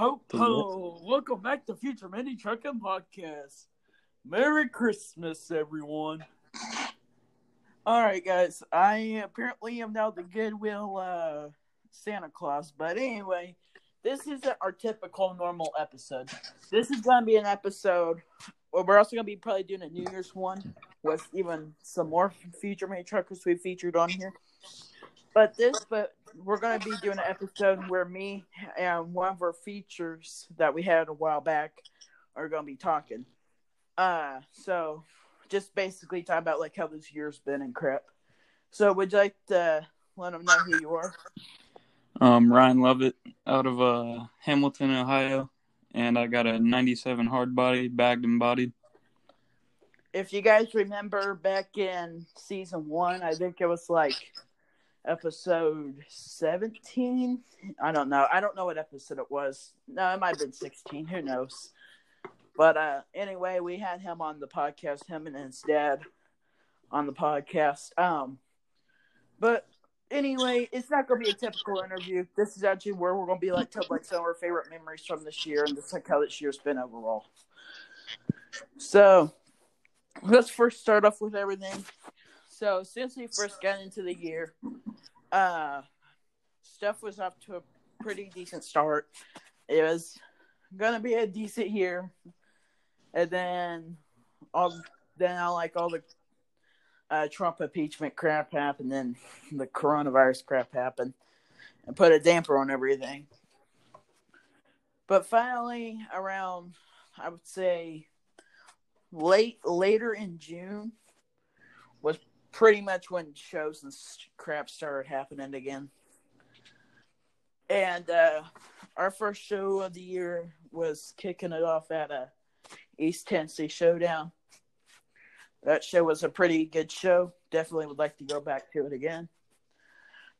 Ho ho! Welcome back to Future Mini Trucking Podcast. Merry Christmas, everyone. All right, guys. I apparently am now the Goodwill uh, Santa Claus, but anyway, this isn't our typical normal episode. This is gonna be an episode. Well, we're also gonna be probably doing a New Year's one with even some more Future Mini Truckers we featured on here. But this, but we're going to be doing an episode where me and one of our features that we had a while back are going to be talking. Uh, so just basically talk about like how this year's been and crap. So would you like to let them know who you are? Um, Ryan Lovett out of uh, Hamilton, Ohio, and I got a 97 hard body, bagged and bodied. If you guys remember back in season one, I think it was like episode 17 i don't know. I don't know what episode it was. No it might have been 16 who knows? But uh anyway we had him on the podcast him and his dad on the podcast. Um but anyway it's not to be a typical interview. This is actually where we're to be like tell like some of our favorite memories from this year and just like how this year's been overall. So let's first start off with everything. So since we first got into the year, uh, stuff was up to a pretty decent start. It was gonna be a decent year, and then all then I like all the uh, Trump impeachment crap happened, then the coronavirus crap happened, and put a damper on everything. But finally, around I would say late later in June pretty much when shows and crap started happening again. And uh, our first show of the year was kicking it off at a East Tennessee Showdown. That show was a pretty good show. Definitely would like to go back to it again.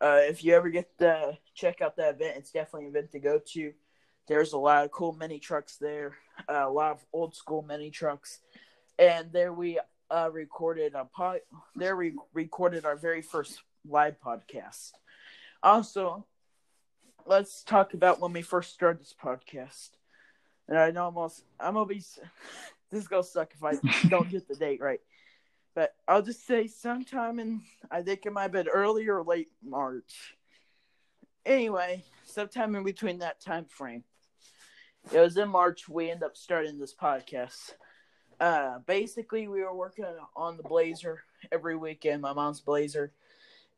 Uh, if you ever get to check out that event, it's definitely an event to go to. There's a lot of cool mini trucks there, uh, a lot of old school mini trucks, and there we uh, recorded a pod. There we recorded our very first live podcast. Also, let's talk about when we first started this podcast. And I know almost I'm gonna be this is gonna suck if I don't get the date right. But I'll just say sometime in I think it might have been early or late March. Anyway, sometime in between that time frame. It was in March we end up starting this podcast uh, basically, we were working on the Blazer every weekend, my mom's Blazer.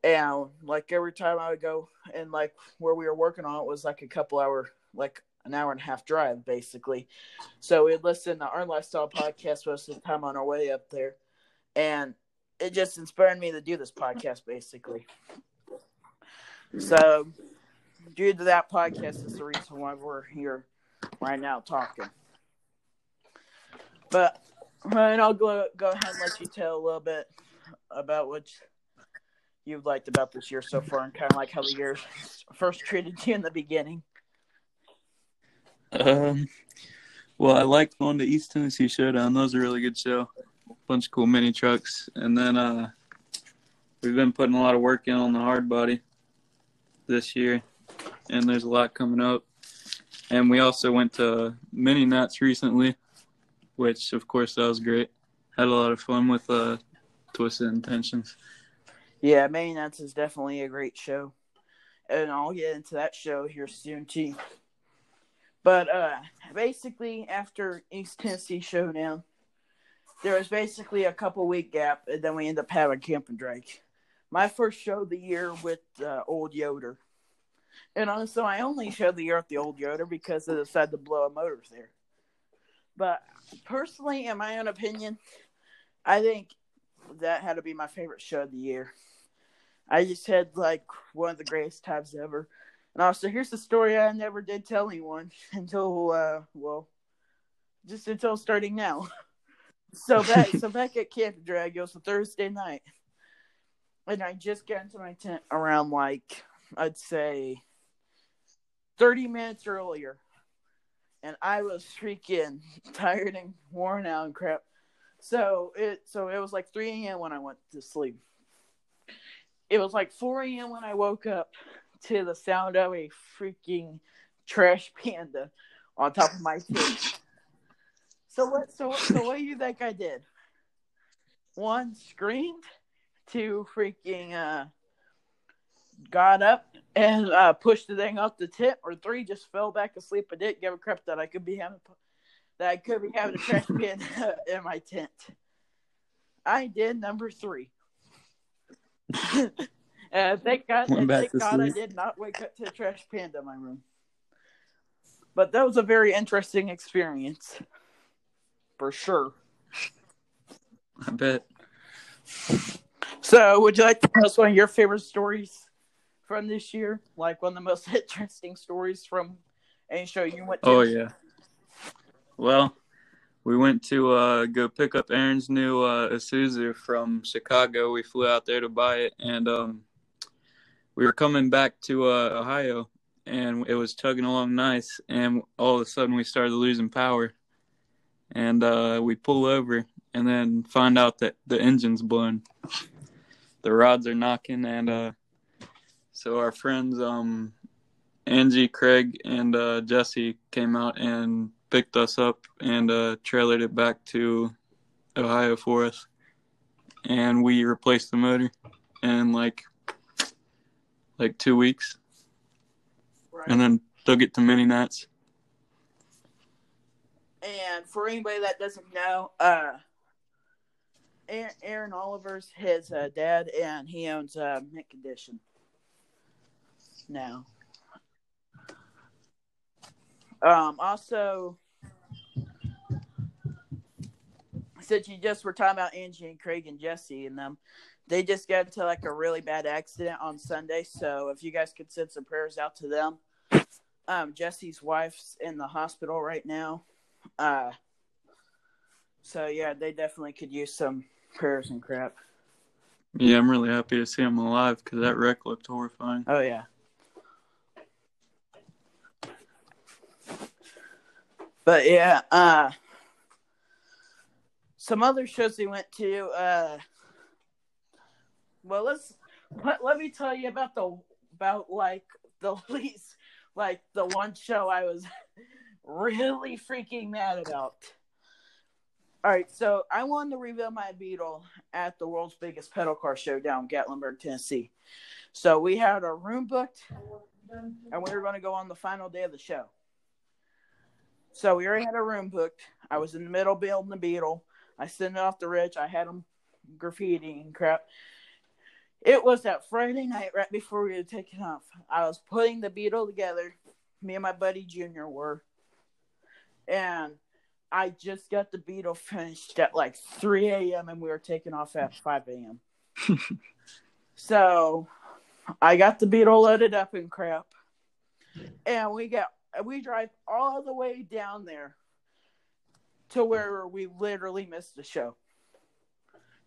And like every time I would go and like where we were working on it was like a couple hour, like an hour and a half drive, basically. So we'd listen to our lifestyle podcast most of the time on our way up there. And it just inspired me to do this podcast, basically. So, due to that podcast, is the reason why we're here right now talking. But Ryan, I'll go go ahead and let you tell a little bit about what you've liked about this year so far, and kind of like how the year first treated you in the beginning. Um, well, I liked going to East Tennessee Showdown. That was a really good show. Bunch of cool mini trucks, and then uh, we've been putting a lot of work in on the hard body this year, and there's a lot coming up. And we also went to Mini Nats recently which of course that was great. Had a lot of fun with uh, Twisted Intentions. Yeah, Mini Nats is definitely a great show, and I'll get into that show here soon too. But uh, basically, after East Tennessee Showdown, there was basically a couple week gap, and then we end up having Camp and Drag. My first show of the year with uh, Old Yoder. And also, I only showed the year at the Old Yoder because I decided to blow a motor there. But personally, in my own opinion, I think that had to be my favorite show of the year. I just had like one of the greatest times ever. And also, here's the story I never did tell anyone until, uh, well, just until starting now. So back, so back at Camp Drag, it was a Thursday night, and I just got into my tent around like I'd say thirty minutes earlier and I was freaking tired and worn out and crap. So it so it was like 3 a.m. when I went to sleep. It was like 4 a.m. when I woke up to the sound of a freaking trash panda on top of my tent. So what? So so what do you think I did? One screamed, two freaking uh got up and uh pushed the thing off the tent, or three just fell back asleep I didn't give a crap that I could be having that I could be having a trash panda in my tent. I did number three. and thank God, and thank God I did not wake up to a trash panda in my room. But that was a very interesting experience, for sure. I bet. So, would you like to tell us one of your favorite stories from this year? Like one of the most interesting stories from any show you went to? Oh yeah. Well, we went to uh, go pick up Aaron's new uh, Isuzu from Chicago. We flew out there to buy it, and um, we were coming back to uh, Ohio, and it was chugging along nice. And all of a sudden, we started losing power, and uh, we pull over, and then find out that the engine's blown. The rods are knocking, and uh, so our friends, um, Angie, Craig, and uh, Jesse came out and picked us up and uh, trailered it back to Ohio for us. And we replaced the motor in like like two weeks, Right. and then took it to mini nats. And for anybody that doesn't know, uh, Aaron, Oliver's his uh, dad, and he owns uh, Mint Condition now. Um, also, since you just were talking about Angie and Craig and Jesse and them, they just got into like a really bad accident on Sunday. So if you guys could send some prayers out to them. Um, Jesse's wife's in the hospital right now. Uh, so yeah, they definitely could use some prayers and crap. Yeah, I'm really happy to see him alive because that wreck looked horrifying. Oh yeah. But yeah, uh some other shows we went to, uh well let's let, let me tell you about the about like the least like the one show I was really freaking mad about. All right, so I wanted to reveal my Beetle at the world's biggest pedal car show down in Gatlinburg, Tennessee. So we had our room booked, and we were going to go on the final day of the show. So we already had a room booked. I was in the middle building the Beetle. I sent it off to Rich. I had him graffiti and crap. It was that Friday night right before we were taking off. I was putting the Beetle together. Me and my buddy Junior were, and I just got the Beetle finished at like 3 a.m. and we were taking off at 5 a.m. so I got the Beetle loaded up and crap, and we got we drive all the way down there to where we literally missed the show.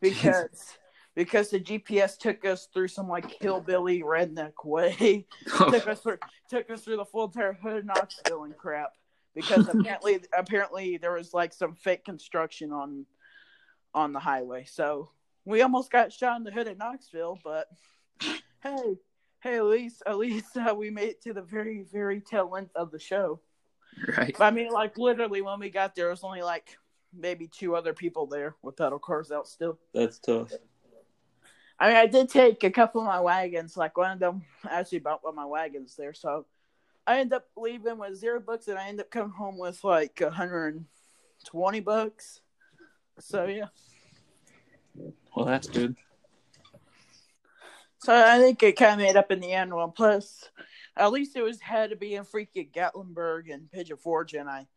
Because because the GPS took us through some like hillbilly redneck way. Took us through took us through the full entire hood of Knoxville and crap. Because apparently apparently there was like some fake construction on on the highway. So we almost got shot in the hood at Knoxville, but hey, hey, at least at least uh, we made it to the very very tail end of the show. right. I mean, like literally when we got there, it was only like maybe two other people there with pedal cars out still. That's tough. I mean, I did take a couple of my wagons. Like one of them actually bought one of my wagons there, so I ended up leaving with zero bucks, and I ended up coming home with like hundred and twenty bucks. So yeah, Well, that's good. So I think it kind of made up in the end. Well, plus, at least it was had to be in freaking Gatlinburg and Pigeon Forge, and I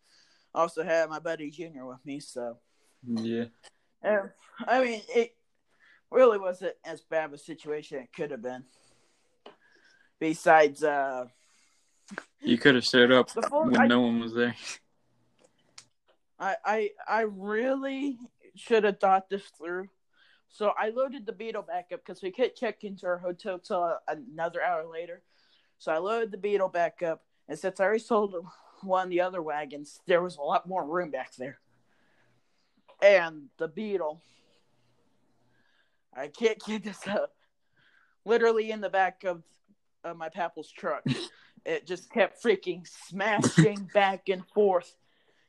also had my buddy Junior with me. So Yeah. And, I mean, it really wasn't as bad of a situation it could have been. Besides, uh, You could have showed up full, when I, no one was there. I, I, I really should have thought this through. So I loaded the Beetle back up because we couldn't check into our hotel till uh, another hour later. So I loaded the Beetle back up, and since I already sold one of the other wagons, there was a lot more room back there. And the Beetle, I can't keep this up. Literally in the back of, of my papa's truck it just kept freaking smashing back and forth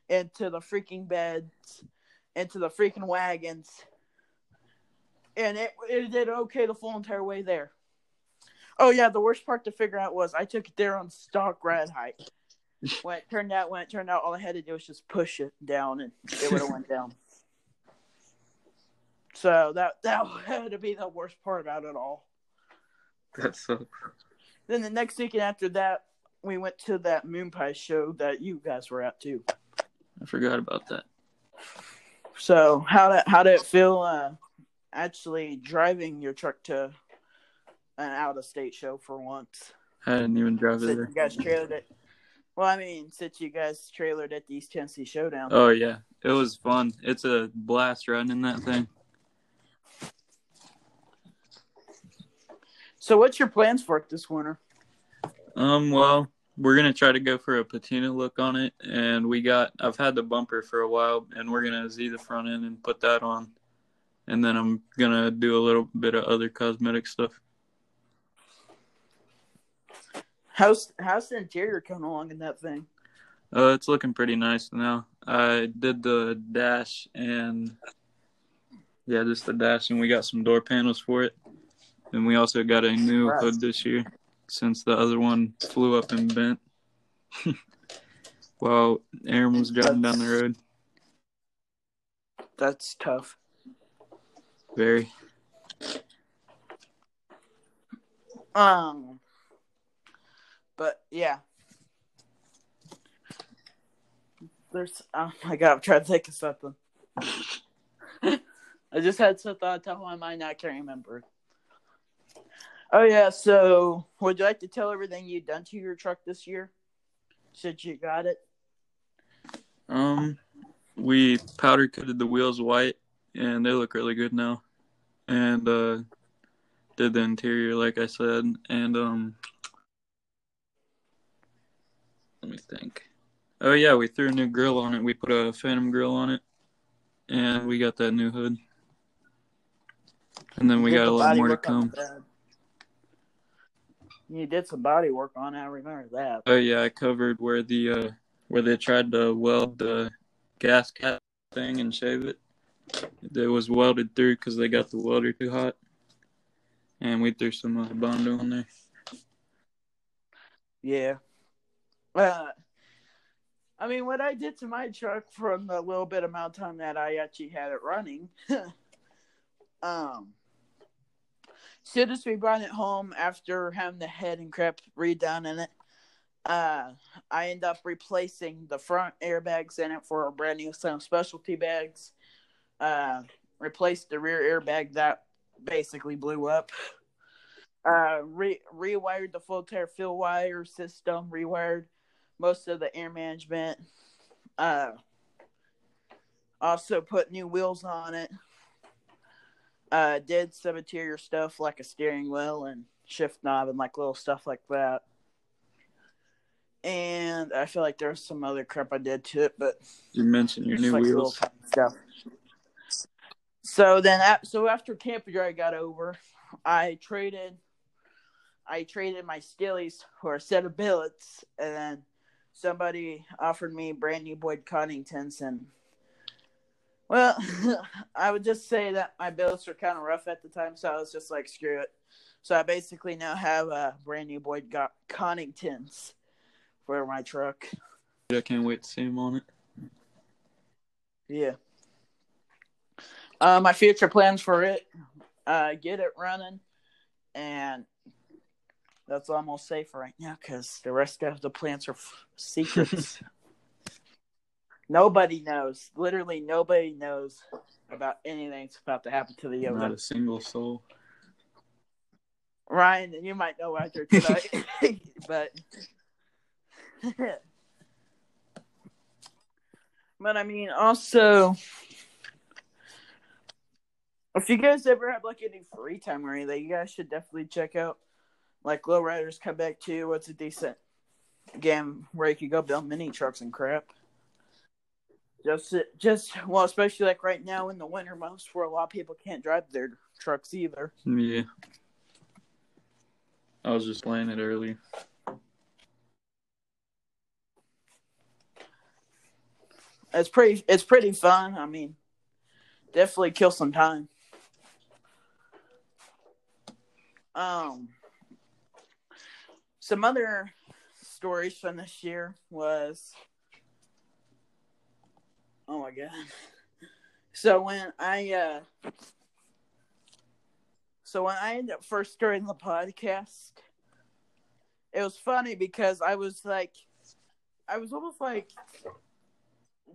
into the freaking beds, into the freaking wagons. And it, it did okay the full entire way there. Oh yeah, the worst part to figure out was I took it there on stock ride height. When it turned out, when it turned out, all I had to do was just push it down, and it would have went down. So that that had to be the worst part about it all. That's so. Then the next weekend after that, we went to that moon pie show that you guys were at too. I forgot about that. So how did how did it feel uh, actually driving your truck to an out of state show for once? I didn't even drive it Since there. you guys trailered it. Well, I mean, since you guys trailered at the East Tennessee Showdown. Oh yeah, it was fun. It's a blast running that thing. So, what's your plans for it this winter? Um, well, we're gonna try to go for a patina look on it, and we got. I've had the bumper for a while, and we're gonna Z the front end and put that on, and then I'm gonna do a little bit of other cosmetic stuff. How's how's the interior coming along in that thing? Uh, it's looking pretty nice now. I did the dash and yeah, just the dash, and we got some door panels for it, and we also got a new hood this year since the other one flew up and bent while Aaron was driving down the road. That's tough. Very. Um, but yeah, there's. Oh my god, I'm trying to think of something. I just had something on top of my mind. I can't remember. Oh yeah, so would you like to tell everything you've done to your truck this year? Since you got it. Um, we powder coated the wheels white, and they look really good now. And uh, did the interior like I said, and um, let me think. Oh yeah, we threw a new grill on it. We put a Phantom grill on it, and we got that new hood. And then we got a lot more to come. You did some body work on it. I remember that. Oh yeah, I covered where the uh where they tried to weld the gas cap thing and shave it. It was welded through because they got the welder too hot, and we threw some uh, bondo on there. Yeah. Uh, I mean, what I did to my truck from the little bit amount of time that I actually had it running, um, soon as we brought it home after having the head and crap redone in it, uh, I end up replacing the front airbags in it for a brand new set of specialty bags. Uh, replaced the rear airbag that basically blew up uh re- rewired the full tear fill wire system rewired most of the air management uh also put new wheels on it uh did some interior stuff like a steering wheel and shift knob and like little stuff like that and i feel like there's some other crap i did to it but You mentioned your new like wheels. stuff. So then, so after Camp and Drag got over, I traded, I traded my Stillies for a set of billets, and then somebody offered me brand new Boyd Coddingtons, and well, I would just say that my billets were kind of rough at the time, so I was just like, screw it. So I basically now have a brand new Boyd Go- Coddingtons for my truck. I can't wait to see him on it. Yeah. Uh, my future plans for it, uh, get it running, and that's all I'm gonna say for right now because the rest of the plans are f- secrets. nobody knows. Literally, nobody knows about anything that's about to happen to the Not a single soul. Ryan, you might know after tonight, but. but I mean, also, if you guys ever have like any free time or anything, you guys should definitely check out like Lowriders Come Back Two. What's a decent game where you go build mini trucks and crap. Just, just well, especially like right now in the winter months, where a lot of people can't drive their trucks either. Yeah, I was just playing it early. It's pretty, it's pretty fun. I mean, definitely kill some time. Um, some other stories from this year was oh my god. So when I uh so when I ended up first starting the podcast, it was funny because I was like I was almost like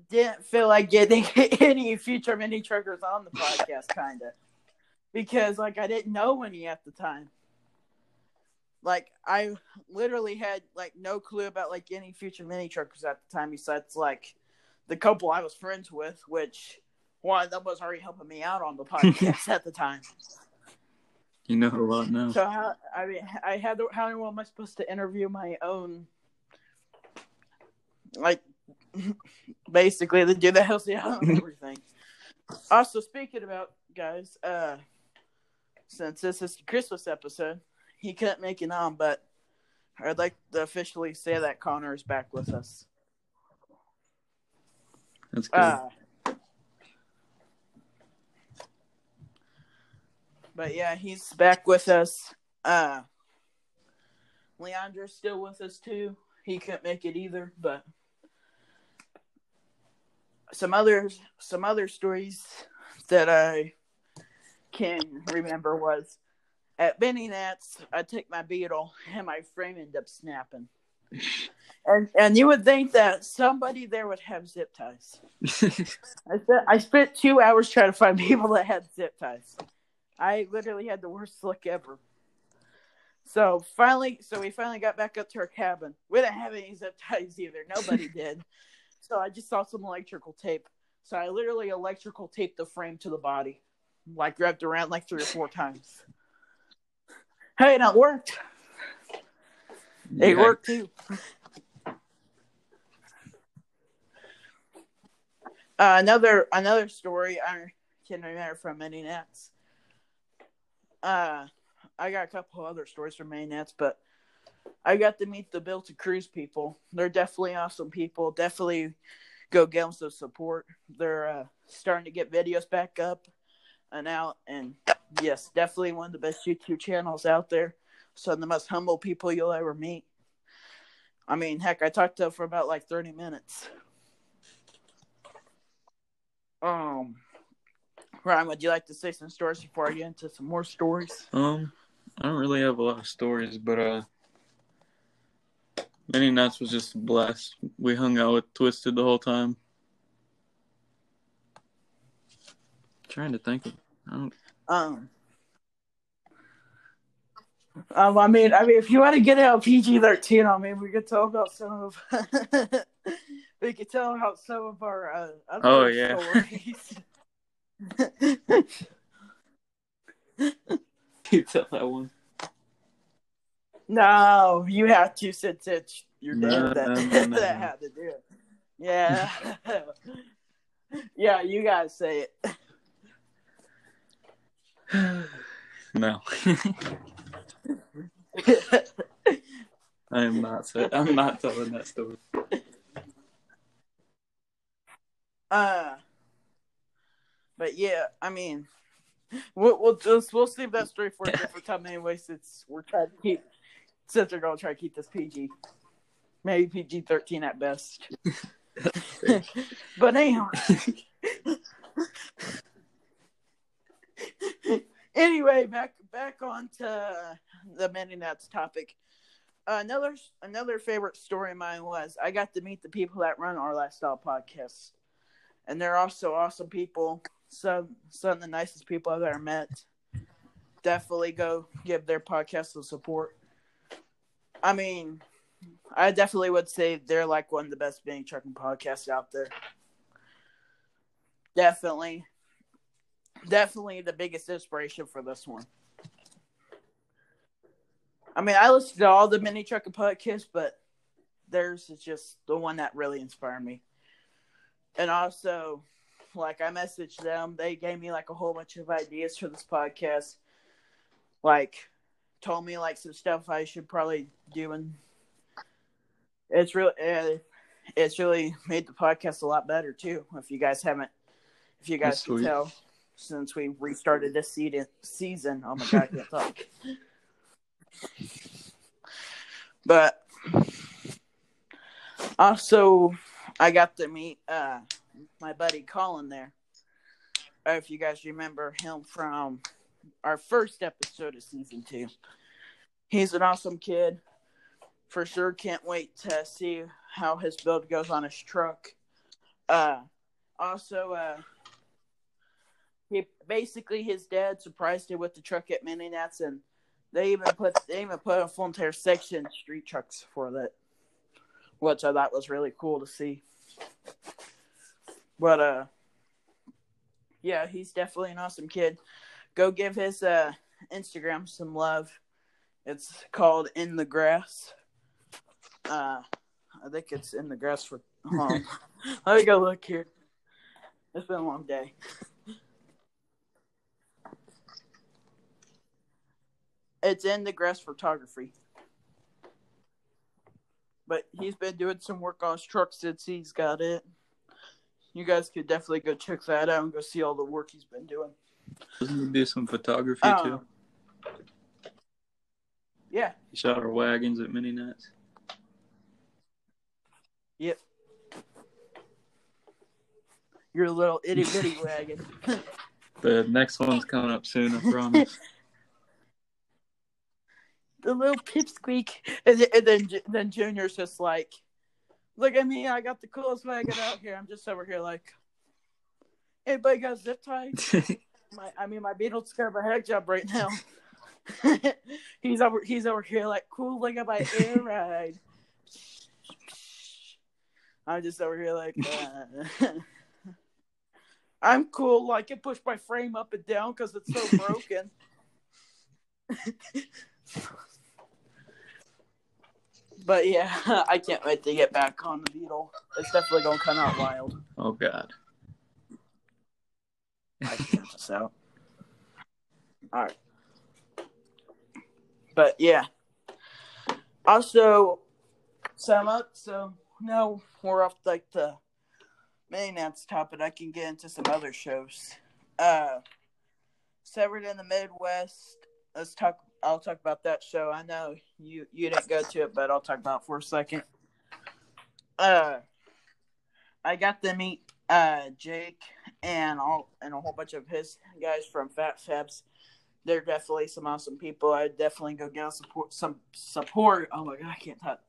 didn't feel like getting any future mini truckers on the podcast kind of because like I didn't know any at the time. Like I literally had like no clue about like any future mini truckers at the time besides like the couple I was friends with, which one that was already helping me out on the podcast at the time. You know a lot now. So how I mean I had to, how am I supposed to interview my own like basically the dude that helps me out and everything. also speaking about guys, uh since this is the Christmas episode, he couldn't make it on, but I'd like to officially say that Connor is back with us. That's good. Uh, but yeah, he's back with us. Uh, Leandra's still with us too. He couldn't make it either, but some other some other stories that I can remember was at Mini Nats, I took my beetle and my frame ended up snapping. And and you would think that somebody there would have zip ties. I spent I spent two hours trying to find people that had zip ties. I literally had the worst luck ever. So finally, so we finally got back up to our cabin. We didn't have any zip ties either. Nobody did. So I just saw some electrical tape. So I literally electrical taped the frame to the body, like wrapped around like three or four times. Hey, that worked. It Yeah. worked too. Uh, another another story I can remember from Mini Nats. Uh, I got a couple other stories from Mini Nats, but I got to meet the Built to Cruise people. They're definitely awesome people. Definitely go give them some support. They're uh, starting to get videos back up and out, and yes, definitely one of the best YouTube channels out there. Some of the most humble people you'll ever meet. I mean, heck, I talked to them for about like 30 minutes. Um, Ryan, would you like to say some stories before I get into some more stories? Um, I don't really have a lot of stories, but uh, Mini Nats was just a blast. We hung out with Twisted the whole time. Trying to think of. I don't. Um, um, I mean, I mean, if you want to get out PG thirteen, I mean, we could talk about some of, we could tell about some of our uh, other Oh, yeah. You tell that one. no, you have to since it's your No, that, no, no, no. that had to do it. Yeah, yeah, you guys say it. No, I am not. I'm not telling that story. Uh, but yeah, I mean, we'll we'll just we'll save that story for a different time anyway. Since we're trying to keep, since we're gonna try to keep this PG, maybe PG thirteen at best. but anyhow, anyway, back back on to the Mini Nats topic. another another favorite story of mine was I got to meet the people that run our lifestyle podcast, and they're also awesome people. Some some of the nicest people I've ever met. Definitely go give their podcast some support. I mean, I definitely would say they're like one of the best being trucking podcasts out there. Definitely, definitely the biggest inspiration for this one. I mean, I listened to all the mini truck and podcasts, but theirs is just the one that really inspired me. And also, like I messaged them, they gave me like a whole bunch of ideas for this podcast. Like, told me like some stuff I should probably do, and it's really uh, it's really made the podcast a lot better too. If you guys haven't, if you guys That's can sweet. tell, since we restarted this season, season. Oh my god, I can't talk. But also, I got to meet uh, my buddy Colin there. If you guys remember him from our first episode of season two, he's an awesome kid. For sure, can't wait to see how his build goes on his truck. Uh, also, uh, he basically his dad surprised him with the truck at Mini Nats, and they even put they even put a full entire section street trucks for that, which I thought was really cool to see. But uh, yeah, he's definitely an awesome kid. Go give his uh Instagram some love. It's called In the Grass. Uh, I think it's in the grass for. Hold on. Let me go look here. It's been a long day. It's in the grass photography. But he's been doing some work on his truck since he's got it. You guys could definitely go check that out and go see all the work he's been doing. Doesn't he do some photography too? Um, yeah, He shot our wagons at mini Nats. yep. Your little itty bitty wagon. The next one's coming up soon, I promise. the little pipsqueak, and, then- and then then Junior's just like, "Look at me, I got the coolest wagon out here." I'm just over here like, "Anybody got zip tie?" My, I mean, my Beetle's got a heck job right now. he's over, he's over here like, "Cool, look at my air ride." I'm just over here like, uh, I'm cool. I can push my frame up and down because it's so broken. But yeah, I can't wait to get back on the Beetle. It's definitely gonna come out wild. oh God. I can get this out. All right. But yeah. Also, sum up. So now we're off like the mini Nats topic. I can get into some other shows. Uh, Severed in the Midwest. Let's talk. I'll talk about that show. I know you you didn't go to it, but I'll talk about it for a second. Uh, I got to meet uh Jake and all and a whole bunch of his guys from Fat Fabs. They're definitely some awesome people. I'd definitely go get support some support. Oh my god, I can't talk.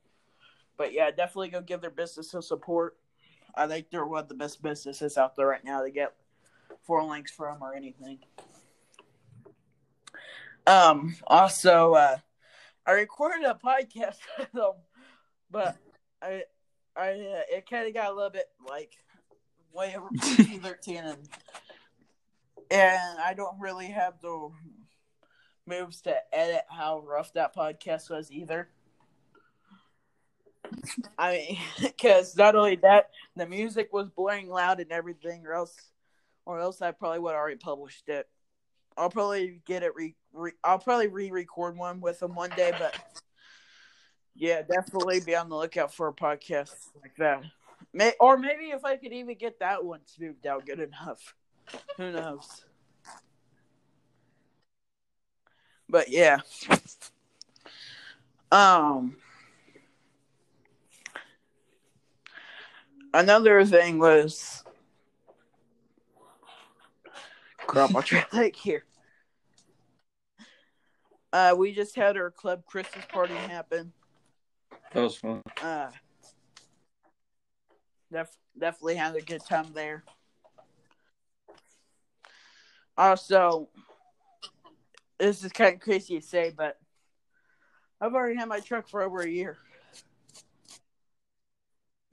But yeah, definitely go give their business some support. I think they're one of the best businesses out there right now to get four links from or anything. Um. Also, uh, I recorded a podcast with them, but I, I, uh, it kind of got a little bit like way over thirteen, and and I don't really have the moves to edit how rough that podcast was either. I mean, because not only that, the music was blaring loud and everything, or else, or else I probably would have already published it. I'll probably get it re, re I'll probably re-record one with them one day, but yeah, definitely be on the lookout for a podcast like that. May, or maybe if I could even get that one smoothed out good enough. Who knows? But yeah. Um another thing was crap I'll try to here. Uh we just had our club Christmas party happen. That was fun. Uh def- definitely had a good time there. Also, this is kind of crazy to say, but I've already had my truck for over a year.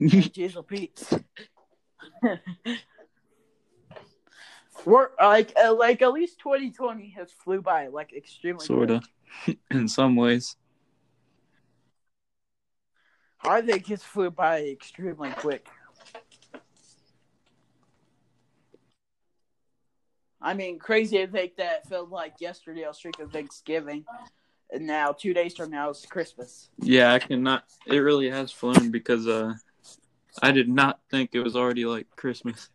Diesel Pete's. We're like uh, like at least 2020 has flew by like extremely Sort of. In some ways. I think it's flew by extremely quick. I mean, crazy to think that it felt like yesterday I was freaking Thanksgiving, and now two days from now is Christmas. Yeah, I cannot. It really has flown because uh, I did not think it was already like Christmas.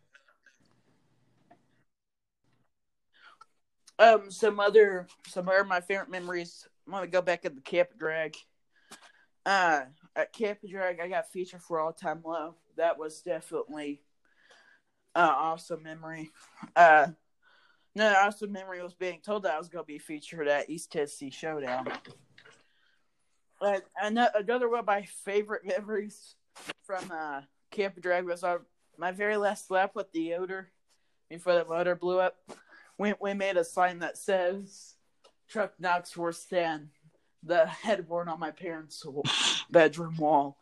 Um, some other some of my favorite memories. I'm gonna go back at the Camp Drag. Uh, at Camp Drag, I got featured for All Time Low. That was definitely an awesome memory. Uh, no, awesome memory was being told that I was gonna be featured at East Tennessee Showdown. Uh, another one of my favorite memories from uh, Camp Drag was on my very last lap with the odor before the motor blew up we we made a sign that says truck knocks worse than the headboard on my parents' bedroom wall.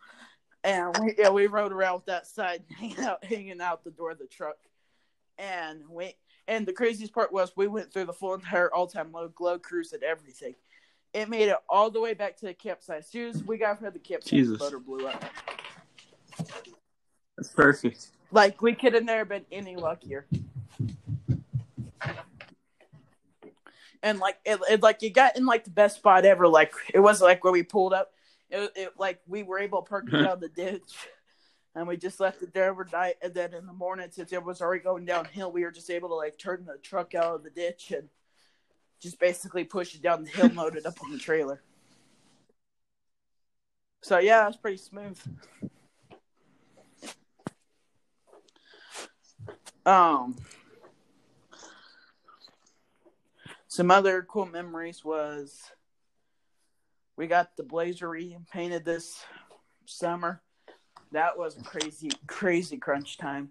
And we yeah, we rode around with that sign hanging out hanging out the door of the truck. And we and the craziest part was we went through the full entire all time low glow cruise and everything. It made it all the way back to the campsite. As soon as we got from the campsite, Jesus. the motor blew up. That's perfect. Like we could have never been any luckier. And like it, it, like you got in like the best spot ever. Like it was like where we pulled up. It, it like we were able to park it out of the ditch, and we just left it there overnight. And then in the morning, since it was already going downhill, we were just able to like turn the truck out of the ditch and just basically push it down the hill, loaded up on the trailer. So yeah, it's pretty smooth. Um, Some other cool memories was we got the blazer painted this summer. That was crazy, crazy crunch time.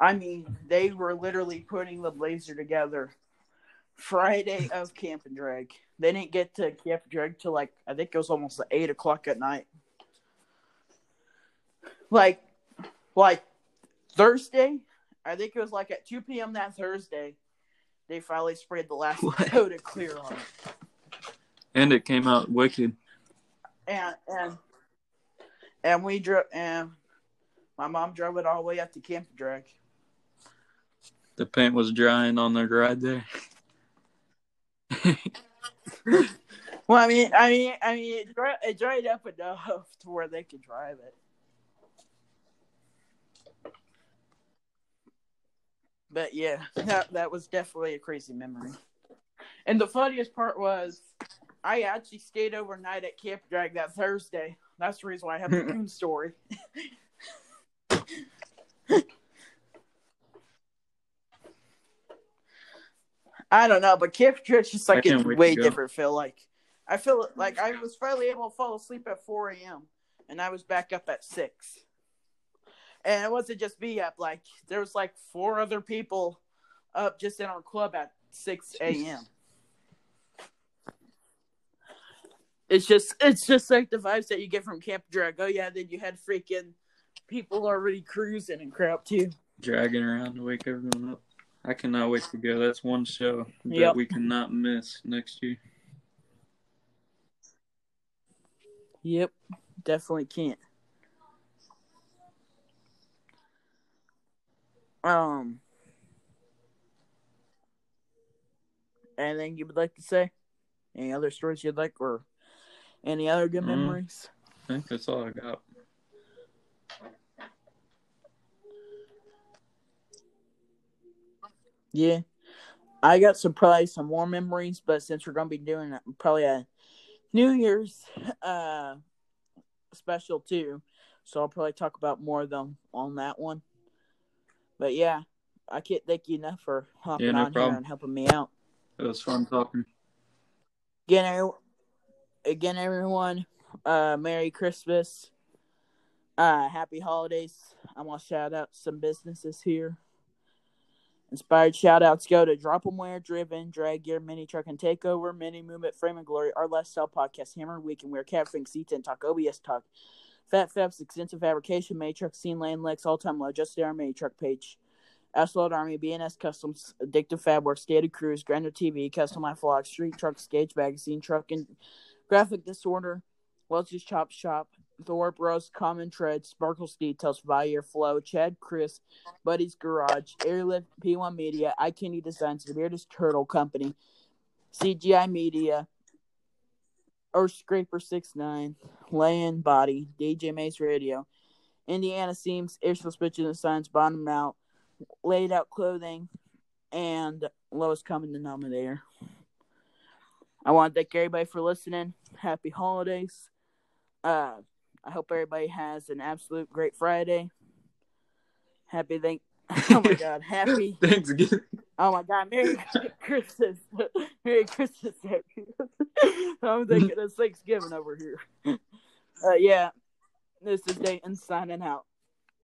I mean, they were literally putting the blazer together Friday of Camp and Drag. They didn't get to Camp and Drag till like I think it was almost like eight o'clock at night. Like, like Thursday, I think it was like at two p.m. that Thursday they finally sprayed the last coat of clear on it. And it came out wicked. And and and we drove and my mom drove it all the way up to Camp Drag. The paint was drying on their ride there. well, I mean, I mean, I mean, it, dry, it dried up enough to where they could drive it. But yeah, that that was definitely a crazy memory. And the funniest part was I actually stayed overnight at Camp Drag that Thursday. That's the reason why I have the coon story. I don't know, but Camp Drag just like a way different feel. Like I feel like I was finally able to fall asleep at four a.m. and I was back up at six and it wasn't just me up. Like there was like four other people up just in our club at six a.m. It's just it's just like the vibes that you get from Camp Drag. Oh yeah, then you had freaking people already cruising and crap too. Dragging around to wake everyone up. I cannot wait to go. That's one show that yep. we cannot miss next year. Yep, definitely can't. Um, anything you would like to say? Any other stories you'd like, or any other good mm, memories? I think that's all I got. Yeah, I got some probably some more memories, but since we're gonna be doing probably a New Year's uh special too, so I'll probably talk about more of them on that one. But yeah, I can't thank you enough for hopping yeah, no on problem. here and helping me out. It was fun talking. Again, again, everyone, uh, Merry Christmas, uh, Happy Holidays. I want to shout out some businesses here. Inspired shout outs go to Drop 'em Wear, Driven, Drag Gear, Mini Truck and Takeover, Mini Movement, Frame and Glory, Our Last Lifestyle Podcast, Hammer Week, and Wear Cat Seats and Talk OBS Talk. Fat Fabs, Extensive Fabrication, Matrix, Scene Lane, Lex, All Time Low, Just Our Matrix page. Asphalt Army, BNS Customs, Addictive Fab Works, Gated Cruise, Grander TV, Custom Life Vlog, Street Trucks, Gauge Magazine, Truck and Graphic Disorder, Welch's Chop Shop, Thor Bros, Common Tread, Sparkles Details, Vire Flow, Chad Chris, Buddy's Garage, Airlift, P1 Media, iCandy Designs, The Weirdest Turtle Company, CGI Media, Earth Scraper six 69, Land Body, DJ Mace Radio, Indiana Seams, Airship Stitches and Signs, Bottom Out, Laid Out Clothing, and lowest common denominator. I want to thank everybody for listening. Happy holidays. Uh, I hope everybody has an absolute great Friday. Happy thank. Oh my God! Happy Thanksgiving. Oh my god, Merry Christmas. Merry Christmas. I'm thinking of Thanksgiving over here. Uh, yeah, this is Dayton signing out.